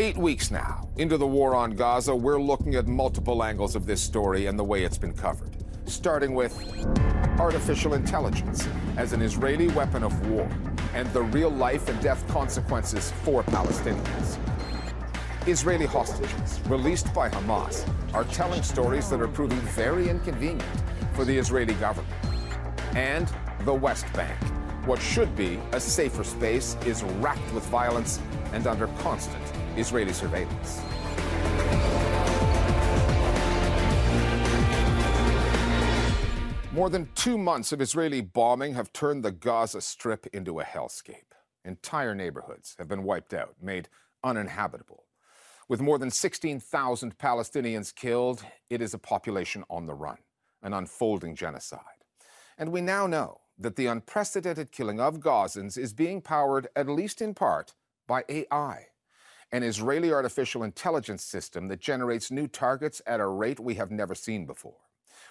Eight weeks now into the war on Gaza, we're looking at multiple angles of this story and the way it's been covered. Starting with artificial intelligence as an Israeli weapon of war and the real life and death consequences for Palestinians. Israeli hostages released by Hamas are telling stories that are proving very inconvenient for the Israeli government. And the West Bank, what should be a safer space, is racked with violence and under constant Israeli surveillance. More than two months of Israeli bombing have turned the Gaza Strip into a hellscape. Entire neighborhoods have been wiped out, made uninhabitable. With more than 16,000 Palestinians killed, it is a population on the run, an unfolding genocide. And we now know that the unprecedented killing of Gazans is being powered, at least in part, by AI an Israeli artificial intelligence system that generates new targets at a rate we have never seen before.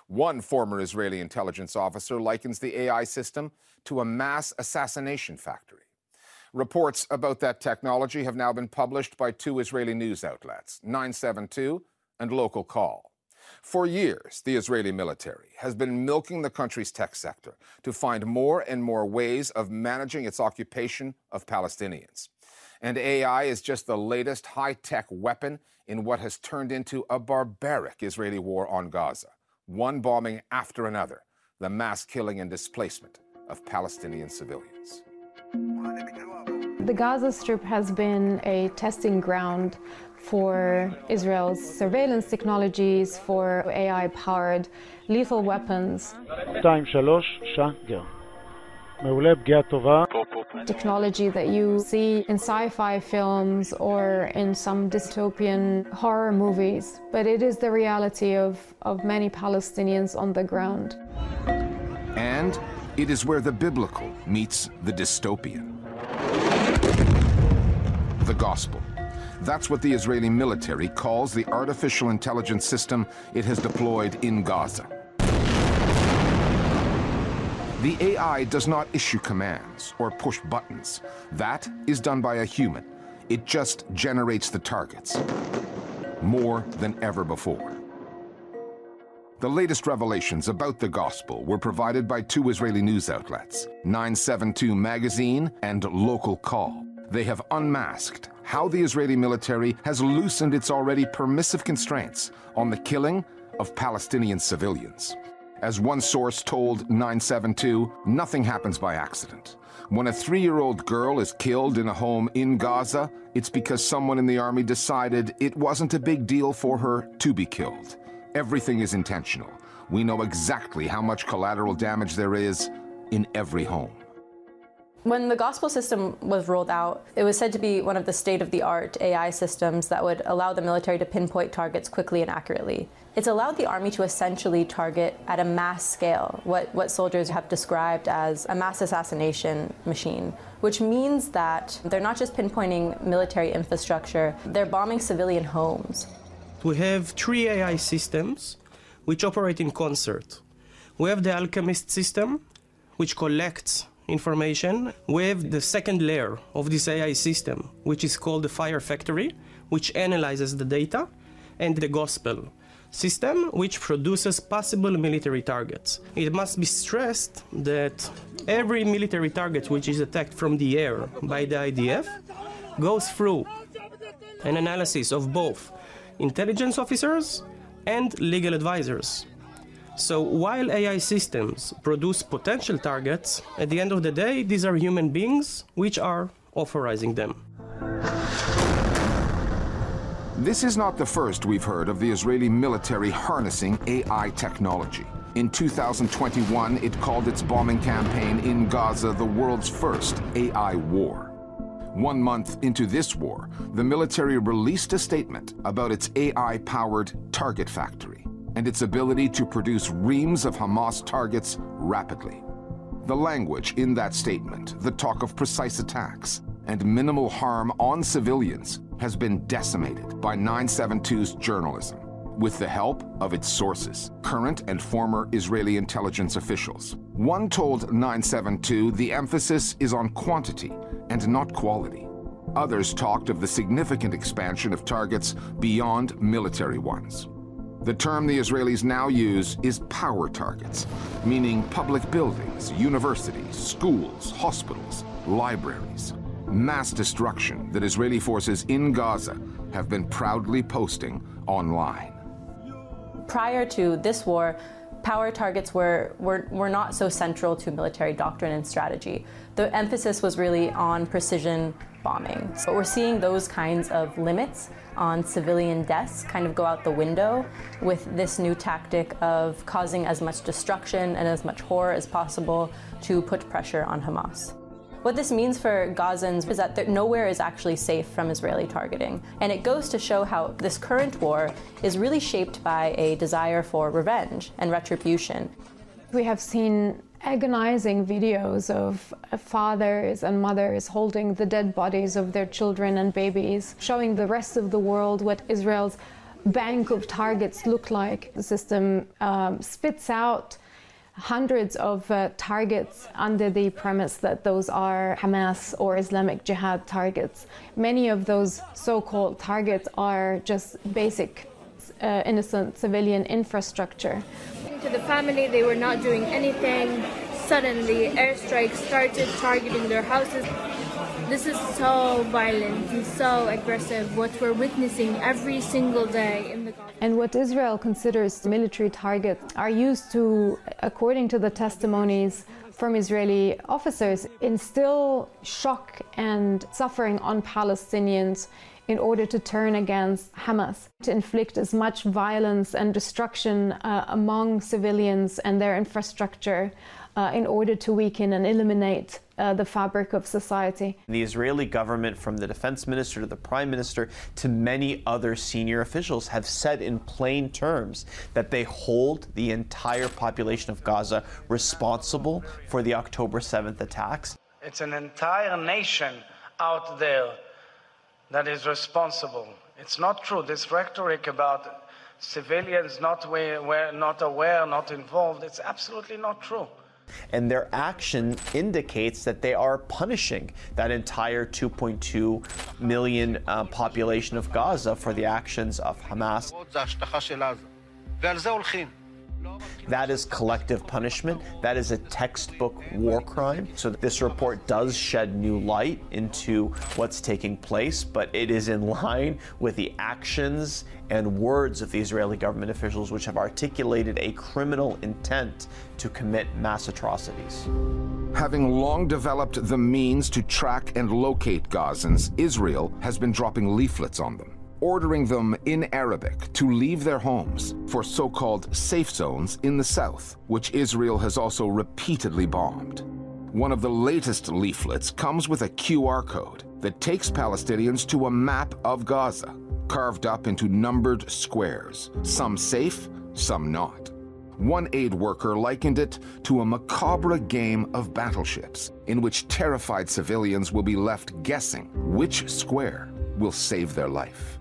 One former Israeli intelligence officer likens the AI system to a mass assassination factory. Reports about that technology have now been published by two Israeli news outlets, 972 and Local Call. For years, the Israeli military has been milking the country's tech sector to find more and more ways of managing its occupation of Palestinians. And AI is just the latest high tech weapon in what has turned into a barbaric Israeli war on Gaza, one bombing after another, the mass killing and displacement of Palestinian civilians. The Gaza Strip has been a testing ground for Israel's surveillance technologies, for AI powered lethal weapons. מעולה, פגיעה טובה. Technology that you see in sci-fi films or in some dystopian horror movies, but it is the reality of, of many Palestinians on the ground. And it is where the biblical meets the dystopian. The gospel. That's what the Israeli military calls the artificial intelligence system it has deployed in Gaza. The AI does not issue commands or push buttons. That is done by a human. It just generates the targets. More than ever before. The latest revelations about the gospel were provided by two Israeli news outlets, 972 Magazine and Local Call. They have unmasked how the Israeli military has loosened its already permissive constraints on the killing of Palestinian civilians. As one source told 972, nothing happens by accident. When a three year old girl is killed in a home in Gaza, it's because someone in the army decided it wasn't a big deal for her to be killed. Everything is intentional. We know exactly how much collateral damage there is in every home. When the gospel system was rolled out, it was said to be one of the state of the art AI systems that would allow the military to pinpoint targets quickly and accurately. It's allowed the army to essentially target at a mass scale what, what soldiers have described as a mass assassination machine, which means that they're not just pinpointing military infrastructure, they're bombing civilian homes. We have three AI systems which operate in concert. We have the Alchemist system, which collects information with the second layer of this AI system, which is called the Fire Factory, which analyzes the data, and the Gospel system, which produces possible military targets. It must be stressed that every military target which is attacked from the air by the IDF goes through an analysis of both intelligence officers and legal advisors. So while AI systems produce potential targets, at the end of the day, these are human beings which are authorizing them. This is not the first we've heard of the Israeli military harnessing AI technology. In 2021, it called its bombing campaign in Gaza the world's first AI war. One month into this war, the military released a statement about its AI powered target factory and its ability to produce reams of Hamas targets rapidly. The language in that statement, the talk of precise attacks and minimal harm on civilians, has been decimated by 972's journalism with the help of its sources, current and former Israeli intelligence officials. One told 972 the emphasis is on quantity and not quality. Others talked of the significant expansion of targets beyond military ones. The term the Israelis now use is power targets, meaning public buildings, universities, schools, hospitals, libraries. Mass destruction that Israeli forces in Gaza have been proudly posting online. Prior to this war, power targets were, were, were not so central to military doctrine and strategy. The emphasis was really on precision bombing. So we're seeing those kinds of limits on civilian deaths kind of go out the window with this new tactic of causing as much destruction and as much horror as possible to put pressure on Hamas. What this means for Gazans is that nowhere is actually safe from Israeli targeting. And it goes to show how this current war is really shaped by a desire for revenge and retribution. We have seen agonizing videos of fathers and mothers holding the dead bodies of their children and babies, showing the rest of the world what Israel's bank of targets look like. The system um, spits out hundreds of uh, targets under the premise that those are Hamas or Islamic Jihad targets. Many of those so called targets are just basic uh, innocent civilian infrastructure. To the family, they were not doing anything. Suddenly, airstrikes started targeting their houses. This is so violent and so aggressive, what we're witnessing every single day in the And what Israel considers military targets are used to, according to the testimonies from Israeli officers, instill shock and suffering on Palestinians in order to turn against Hamas, to inflict as much violence and destruction uh, among civilians and their infrastructure uh, in order to weaken and eliminate uh, the fabric of society. The Israeli government, from the defense minister to the prime minister to many other senior officials, have said in plain terms that they hold the entire population of Gaza responsible for the October 7th attacks. It's an entire nation out there that is responsible. It's not true. This rhetoric about civilians not, aware, not aware, not involved, it's absolutely not true. And their action indicates that they are punishing that entire 2.2 million uh, population of Gaza for the actions of Hamas. That is collective punishment. That is a textbook war crime. So this report does shed new light into what's taking place, but it is in line with the actions and words of the Israeli government officials, which have articulated a criminal intent to commit mass atrocities. Having long developed the means to track and locate Gazans, Israel has been dropping leaflets on them ordering them in Arabic to leave their homes for so called safe zones in the south, which Israel has also repeatedly bombed. One of the latest leaflets comes with a QR code that takes Palestinians to a map of Gaza, carved up into numbered squares, some safe, some not. One aid worker likened it to a macabre game of battleships in which terrified civilians will be left guessing which square will save their life.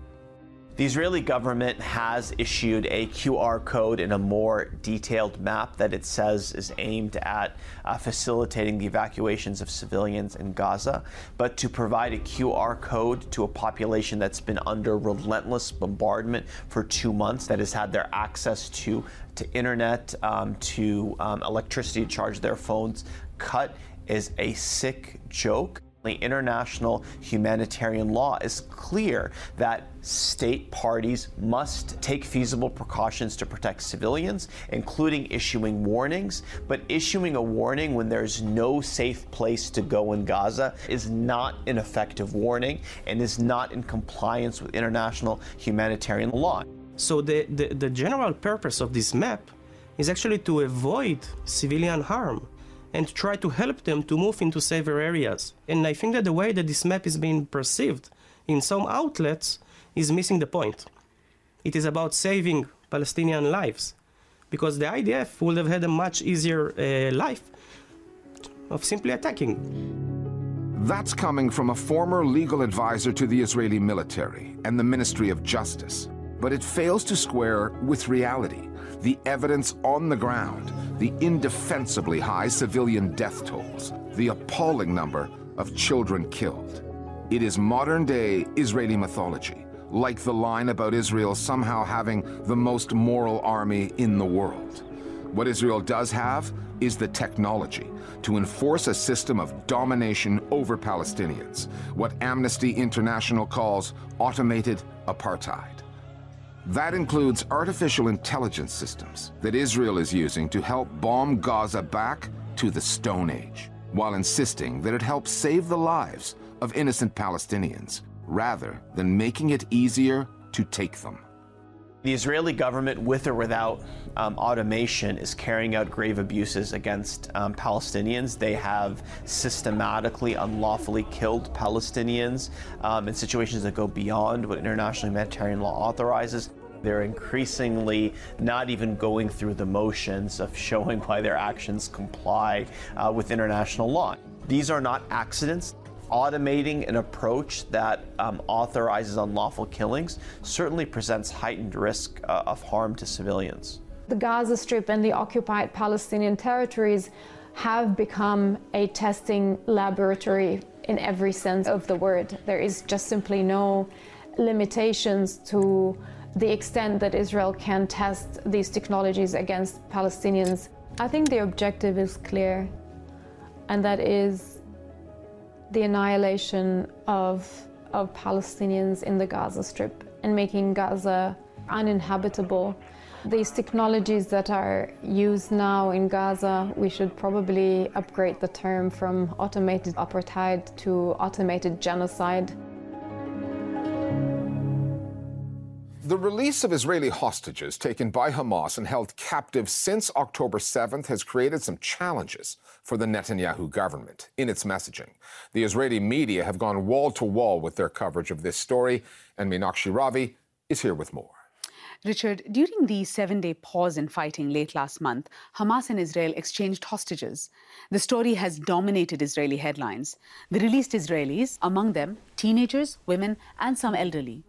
The Israeli government has issued a QR code in a more detailed map that it says is aimed at uh, facilitating the evacuations of civilians in Gaza. But to provide a QR code to a population that's been under relentless bombardment for two months, that has had their access to, to internet, um, to um, electricity to charge their phones cut, is a sick joke. International humanitarian law is clear that state parties must take feasible precautions to protect civilians, including issuing warnings. But issuing a warning when there's no safe place to go in Gaza is not an effective warning and is not in compliance with international humanitarian law. So, the, the, the general purpose of this map is actually to avoid civilian harm and try to help them to move into safer areas. And I think that the way that this map is being perceived in some outlets is missing the point. It is about saving Palestinian lives because the IDF would have had a much easier uh, life of simply attacking. That's coming from a former legal advisor to the Israeli military and the Ministry of Justice. But it fails to square with reality the evidence on the ground, the indefensibly high civilian death tolls, the appalling number of children killed. It is modern day Israeli mythology, like the line about Israel somehow having the most moral army in the world. What Israel does have is the technology to enforce a system of domination over Palestinians, what Amnesty International calls automated apartheid. That includes artificial intelligence systems that Israel is using to help bomb Gaza back to the Stone Age, while insisting that it helps save the lives of innocent Palestinians, rather than making it easier to take them. The Israeli government, with or without um, automation, is carrying out grave abuses against um, Palestinians. They have systematically, unlawfully killed Palestinians um, in situations that go beyond what international humanitarian law authorizes. They're increasingly not even going through the motions of showing why their actions comply uh, with international law. These are not accidents automating an approach that um, authorizes unlawful killings certainly presents heightened risk uh, of harm to civilians. The Gaza Strip and the occupied Palestinian territories have become a testing laboratory in every sense of the word. There is just simply no limitations to the extent that Israel can test these technologies against Palestinians. I think the objective is clear, and that is the annihilation of, of Palestinians in the Gaza Strip and making Gaza uninhabitable. These technologies that are used now in Gaza, we should probably upgrade the term from automated apartheid to automated genocide. The release of Israeli hostages taken by Hamas and held captive since October 7th has created some challenges for the Netanyahu government in its messaging. The Israeli media have gone wall to wall with their coverage of this story, and Meenakshi Ravi is here with more. Richard, during the seven day pause in fighting late last month, Hamas and Israel exchanged hostages. The story has dominated Israeli headlines. The released Israelis, among them teenagers, women, and some elderly.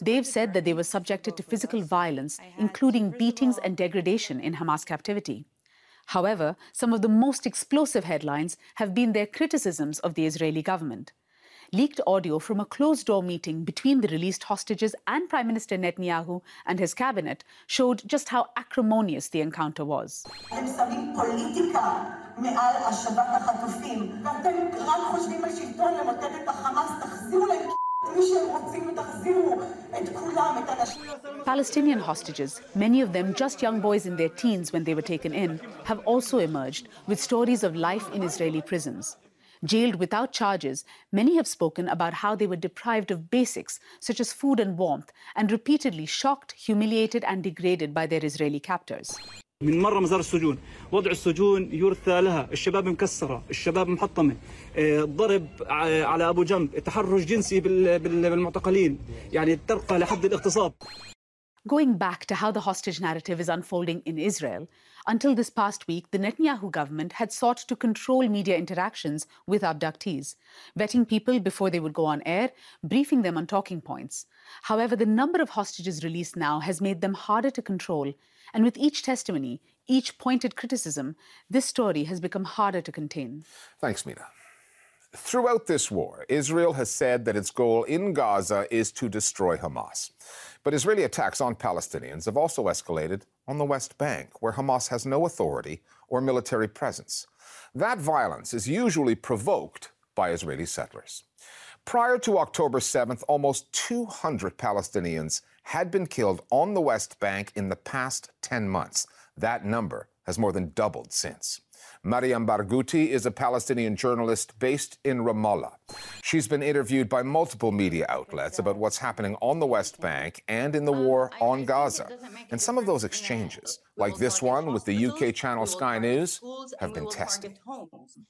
They've said that they were subjected to physical violence, including beatings and degradation in Hamas captivity. However, some of the most explosive headlines have been their criticisms of the Israeli government. Leaked audio from a closed door meeting between the released hostages and Prime Minister Netanyahu and his cabinet showed just how acrimonious the encounter was. Palestinian hostages, many of them just young boys in their teens when they were taken in, have also emerged with stories of life in Israeli prisons Jailed without charges, many have spoken about how they were deprived of basics such as food and warmth and repeatedly shocked, humiliated, and degraded by their Israeli captors. من مره مزار السجون وضع السجون يرثى لها الشباب مكسره الشباب محطمه الضرب على ابو جنب التحرش جنسي بالمعتقلين يعني ترقى لحد الاغتصاب Going back to how the hostage narrative is unfolding in Israel, until this past week, the Netanyahu government had sought to control media interactions with abductees, vetting people before they would go on air, briefing them on talking points. However, the number of hostages released now has made them harder to control and with each testimony, each pointed criticism, this story has become harder to contain. Thanks, Mina. Throughout this war, Israel has said that its goal in Gaza is to destroy Hamas. But Israeli attacks on Palestinians have also escalated on the West Bank, where Hamas has no authority or military presence. That violence is usually provoked by Israeli settlers. Prior to October 7th, almost 200 Palestinians had been killed on the West Bank in the past 10 months. That number has more than doubled since. Mariam Barghouti is a Palestinian journalist based in Ramallah. She's been interviewed by multiple media outlets about what's happening on the West Bank and in the war on Gaza. And some of those exchanges, like this one with the UK channel Sky News, have been tested.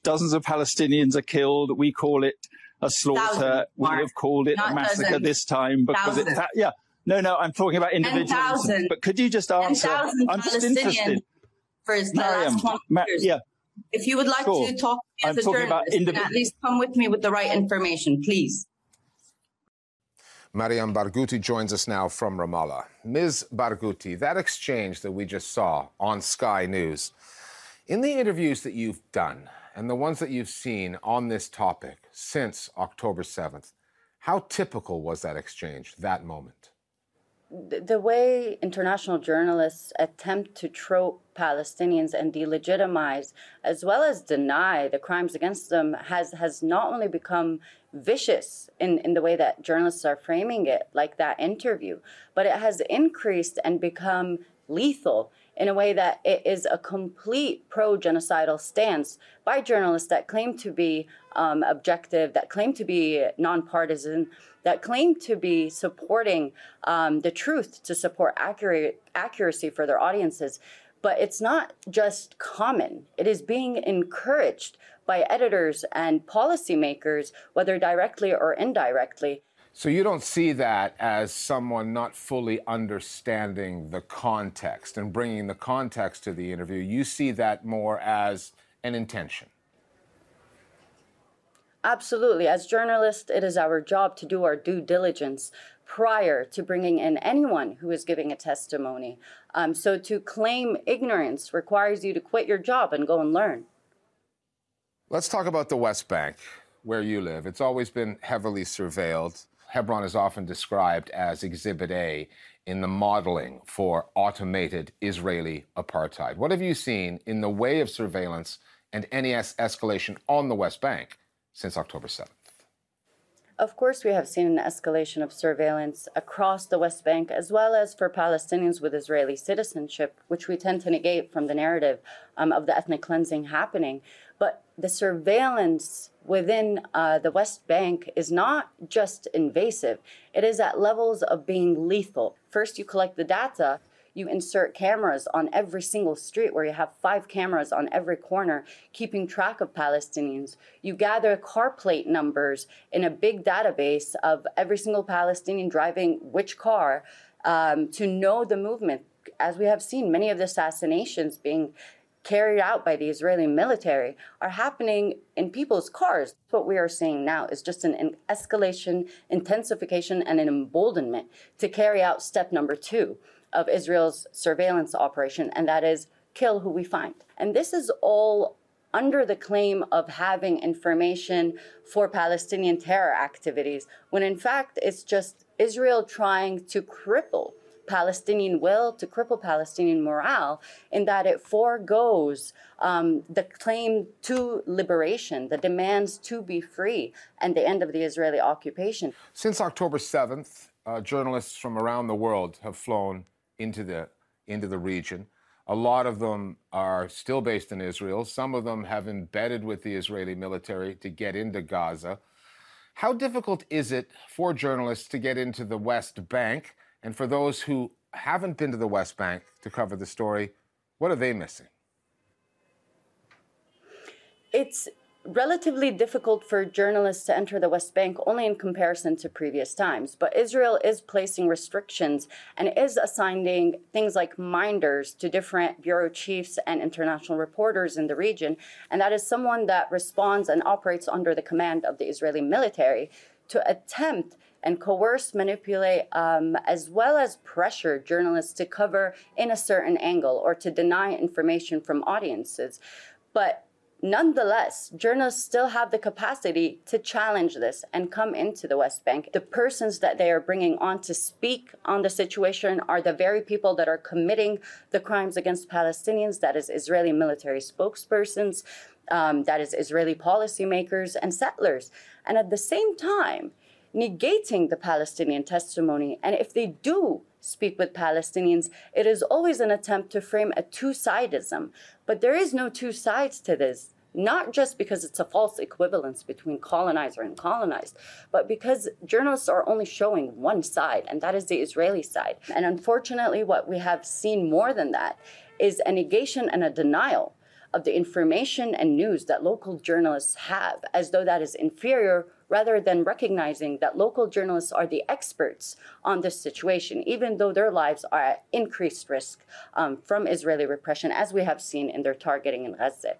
Dozens of Palestinians are killed. We call it a slaughter. We have called it a massacre dozens. this time because Thousands. it, yeah, no, no, I'm talking about individuals. But could you just answer? I'm just interested. For the Mariam, last 20 Ma- Yeah. If you would like sure. to talk to me as I'm a journalist, indiv- at least come with me with the right information, please. Mariam Barghouti joins us now from Ramallah. Ms. Barghouti, that exchange that we just saw on Sky News, in the interviews that you've done and the ones that you've seen on this topic since October 7th, How typical was that exchange, that moment? The way international journalists attempt to trope Palestinians and delegitimize as well as deny the crimes against them has has not only become vicious in, in the way that journalists are framing it, like that interview, but it has increased and become lethal in a way that it is a complete pro genocidal stance by journalists that claim to be um, objective, that claim to be nonpartisan, that claim to be supporting um, the truth to support accurate, accuracy for their audiences. But it's not just common, it is being encouraged by editors and policymakers, whether directly or indirectly. So you don't see that as someone not fully understanding the context and bringing the context to the interview. You see that more as an intention. Absolutely. As journalists, it is our job to do our due diligence prior to bringing in anyone who is giving a testimony. Um, so to claim ignorance requires you to quit your job and go and learn. Let's talk about the West Bank, where you live. It's always been heavily surveilled. Hebron is often described as Exhibit A in the modeling for automated Israeli apartheid. What have you seen in the way of surveillance and NES escalation on the West Bank? since October 7th? Of course, we have seen an escalation of surveillance across the West Bank, as well as for Palestinians with Israeli citizenship, which we tend to negate from the narrative um, of the ethnic cleansing happening. But the surveillance within uh, the West Bank is not just invasive, it is at levels of being lethal. First, you collect the data, you insert cameras on every single street where you have five cameras on every corner keeping track of Palestinians. You gather car plate numbers in a big database of every single Palestinian driving which car um, to know the movement. As we have seen, many of the assassinations being carried out by the Israeli military are happening in people's cars. What we are seeing now is just an, escalation, intensification, and an emboldenment to carry out step number two, of Israel's surveillance operation, and that is kill who we find. And this is all under the claim of having information for Palestinian terror activities, when in fact it's just Israel trying to cripple Palestinian will, to cripple Palestinian morale, in that it foregoes um, the claim to liberation, the demands to be free, and the end of the Israeli occupation. Since October 7th, uh, journalists from around the world have flown into the into the region. A lot of them are still based in Israel. Some of them have embedded with the Israeli military to get into Gaza. How difficult is it for journalists to get into the West Bank? And for those who haven't been to the West Bank to cover the story, what are they missing? It's relatively difficult for journalists to enter the West Bank only in comparison to previous times. But Israel is placing restrictions and is assigning things like minders to different bureau chiefs and international reporters in the region. And that is someone that responds and operates under the command of the Israeli military to attempt and coerce, manipulate, um, as well as pressure journalists to cover in a certain angle or to deny information from audiences. But Nonetheless, journalists still have the capacity to challenge this and come into the West Bank. The persons that they are bringing on to speak on the situation are the very people that are committing the crimes against Palestinians, that is, Israeli military spokespersons, um, that is, Israeli policymakers and settlers. And at the same time, negating the Palestinian testimony. And if they do speak with Palestinians, it is always an attempt to frame a two sidism. But there is no two sides to this not just because it's a false equivalence between colonizer and colonized, but because journalists are only showing one side, and that is the Israeli side. And unfortunately, what we have seen more than that is a negation and a denial of the information and news that local journalists have, as though that is inferior, rather than recognizing that local journalists are the experts on this situation, even though their lives are at increased risk um, from Israeli repression, as we have seen in their targeting in Gaza.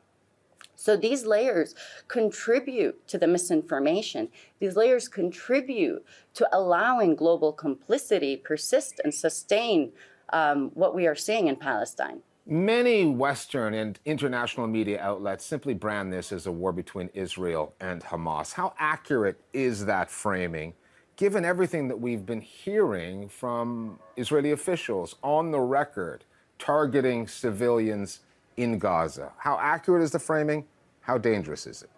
So these layers contribute to the misinformation. These layers contribute to allowing global complicity persist and sustain um, what we are seeing in Palestine. Many Western and international media outlets simply brand this as a war between Israel and Hamas. How accurate is that framing? given everything that we've been hearing from Israeli officials on the record targeting civilians in Gaza? How accurate is the framing? How dangerous is it?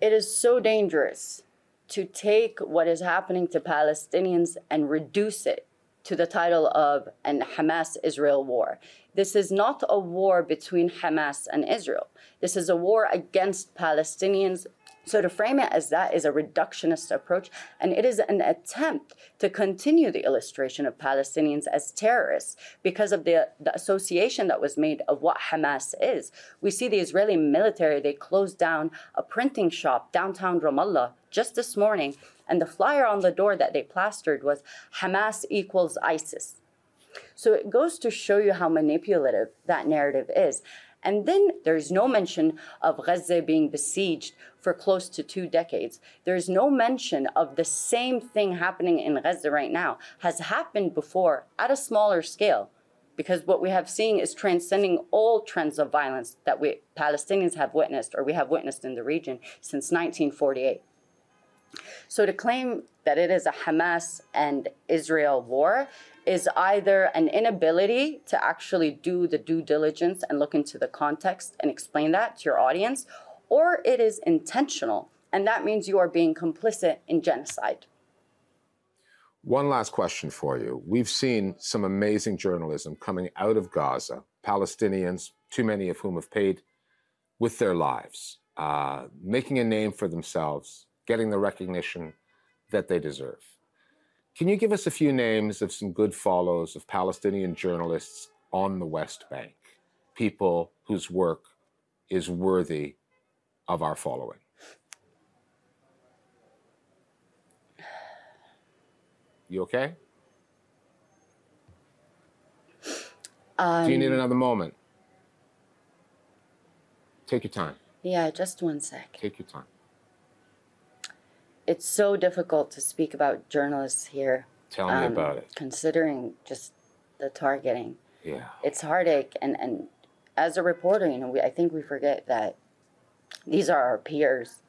It is so dangerous to take what is happening to Palestinians and reduce it to the title of an Hamas Israel war. This is not a war between Hamas and Israel. This is a war against Palestinians. So to frame it as that is a reductionist approach, and it is an attempt to continue the illustration of Palestinians as terrorists because of the, the association that was made of what Hamas is. We see the Israeli military, they closed down a printing shop downtown Ramallah just this morning, and the flyer on the door that they plastered was Hamas equals ISIS. So it goes to show you how manipulative that narrative is. And then there's no mention of Gaza being besieged for close to two decades. There's no mention of the same thing happening in Gaza right now has happened before at a smaller scale. Because what we have seen is transcending all trends of violence that we Palestinians have witnessed or we have witnessed in the region since 1948. So to claim that it is a Hamas and Israel war is either an inability to actually do the due diligence and look into the context and explain that to your audience, or it is intentional. And that means you are being complicit in genocide. One last question for you. We've seen some amazing journalism coming out of Gaza, Palestinians, too many of whom have paid with their lives, uh, making a name for themselves, getting the recognition that they deserve. Can you give us a few names of some good follows of Palestinian journalists on the West Bank? People whose work is worthy of our following. You okay? Um, Do you need um, another moment? Take your time. Yeah, just one sec. Take your time it's so difficult to speak about journalists here. Tell me um, about it. Considering just the targeting. Yeah. It's heartache, and and as a reporter, you know, we, I think we forget that these are our peers,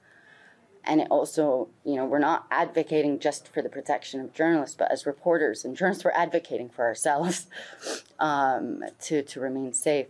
and it also, you know, we're not advocating just for the protection of journalists, but as reporters and journalists, we're advocating for ourselves um, to to remain safe.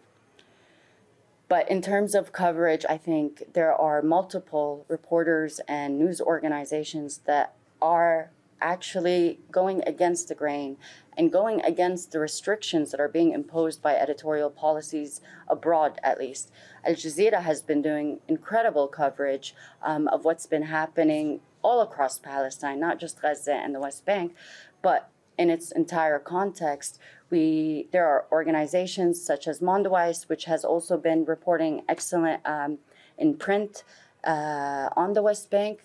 But in terms of coverage, I think there are multiple reporters and news organizations that are actually going against the grain and going against the restrictions that are being imposed by editorial policies abroad, at least. Al Jazeera has been doing incredible coverage um, of what's been happening all across Palestine, not just Gaza and the West Bank, but in its entire context. We, there are organizations such as Mondoweiss, which has also been reporting excellent um, in print uh, on the West Bank.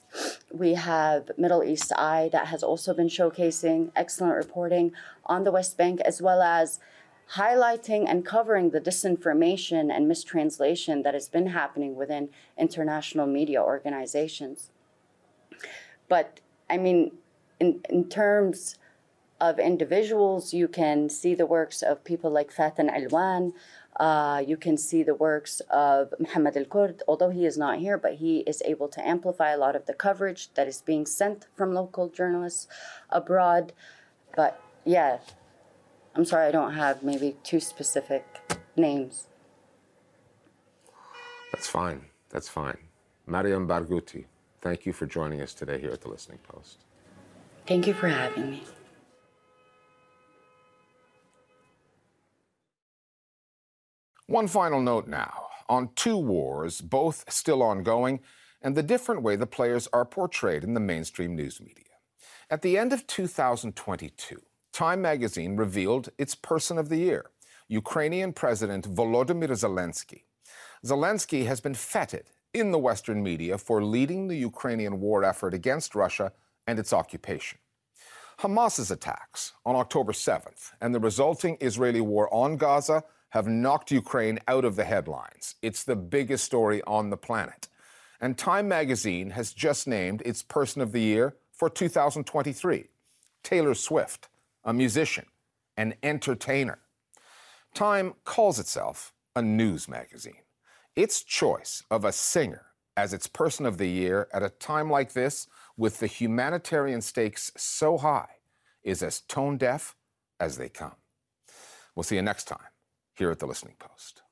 We have Middle East Eye that has also been showcasing excellent reporting on the West Bank, as well as highlighting and covering the disinformation and mistranslation that has been happening within international media organizations. But I mean, in, in terms of individuals. You can see the works of people like Fatin Alwan. Uh, you can see the works of Muhammad Al Kurd, although he is not here, but he is able to amplify a lot of the coverage that is being sent from local journalists abroad. But yeah, I'm sorry I don't have maybe two specific names. That's fine. That's fine. Mariam Barghouti, thank you for joining us today here at the Listening Post. Thank you for having me. One final note now on two wars, both still ongoing, and the different way the players are portrayed in the mainstream news media. At the end of 2022, Time magazine revealed its Person of the Year, Ukrainian President Volodymyr Zelensky. Zelensky has been feted in the Western media for leading the Ukrainian war effort against Russia and its occupation. Hamas's attacks on October 7th and the resulting Israeli war on Gaza have knocked Ukraine out of the headlines. It's the biggest story on the planet. And Time magazine has just named its Person of the Year for 2023 Taylor Swift, a musician, an entertainer. Time calls itself a news magazine. Its choice of a singer as its Person of the Year at a time like this, with the humanitarian stakes so high, is as tone deaf as they come. We'll see you next time here at the Listening Post.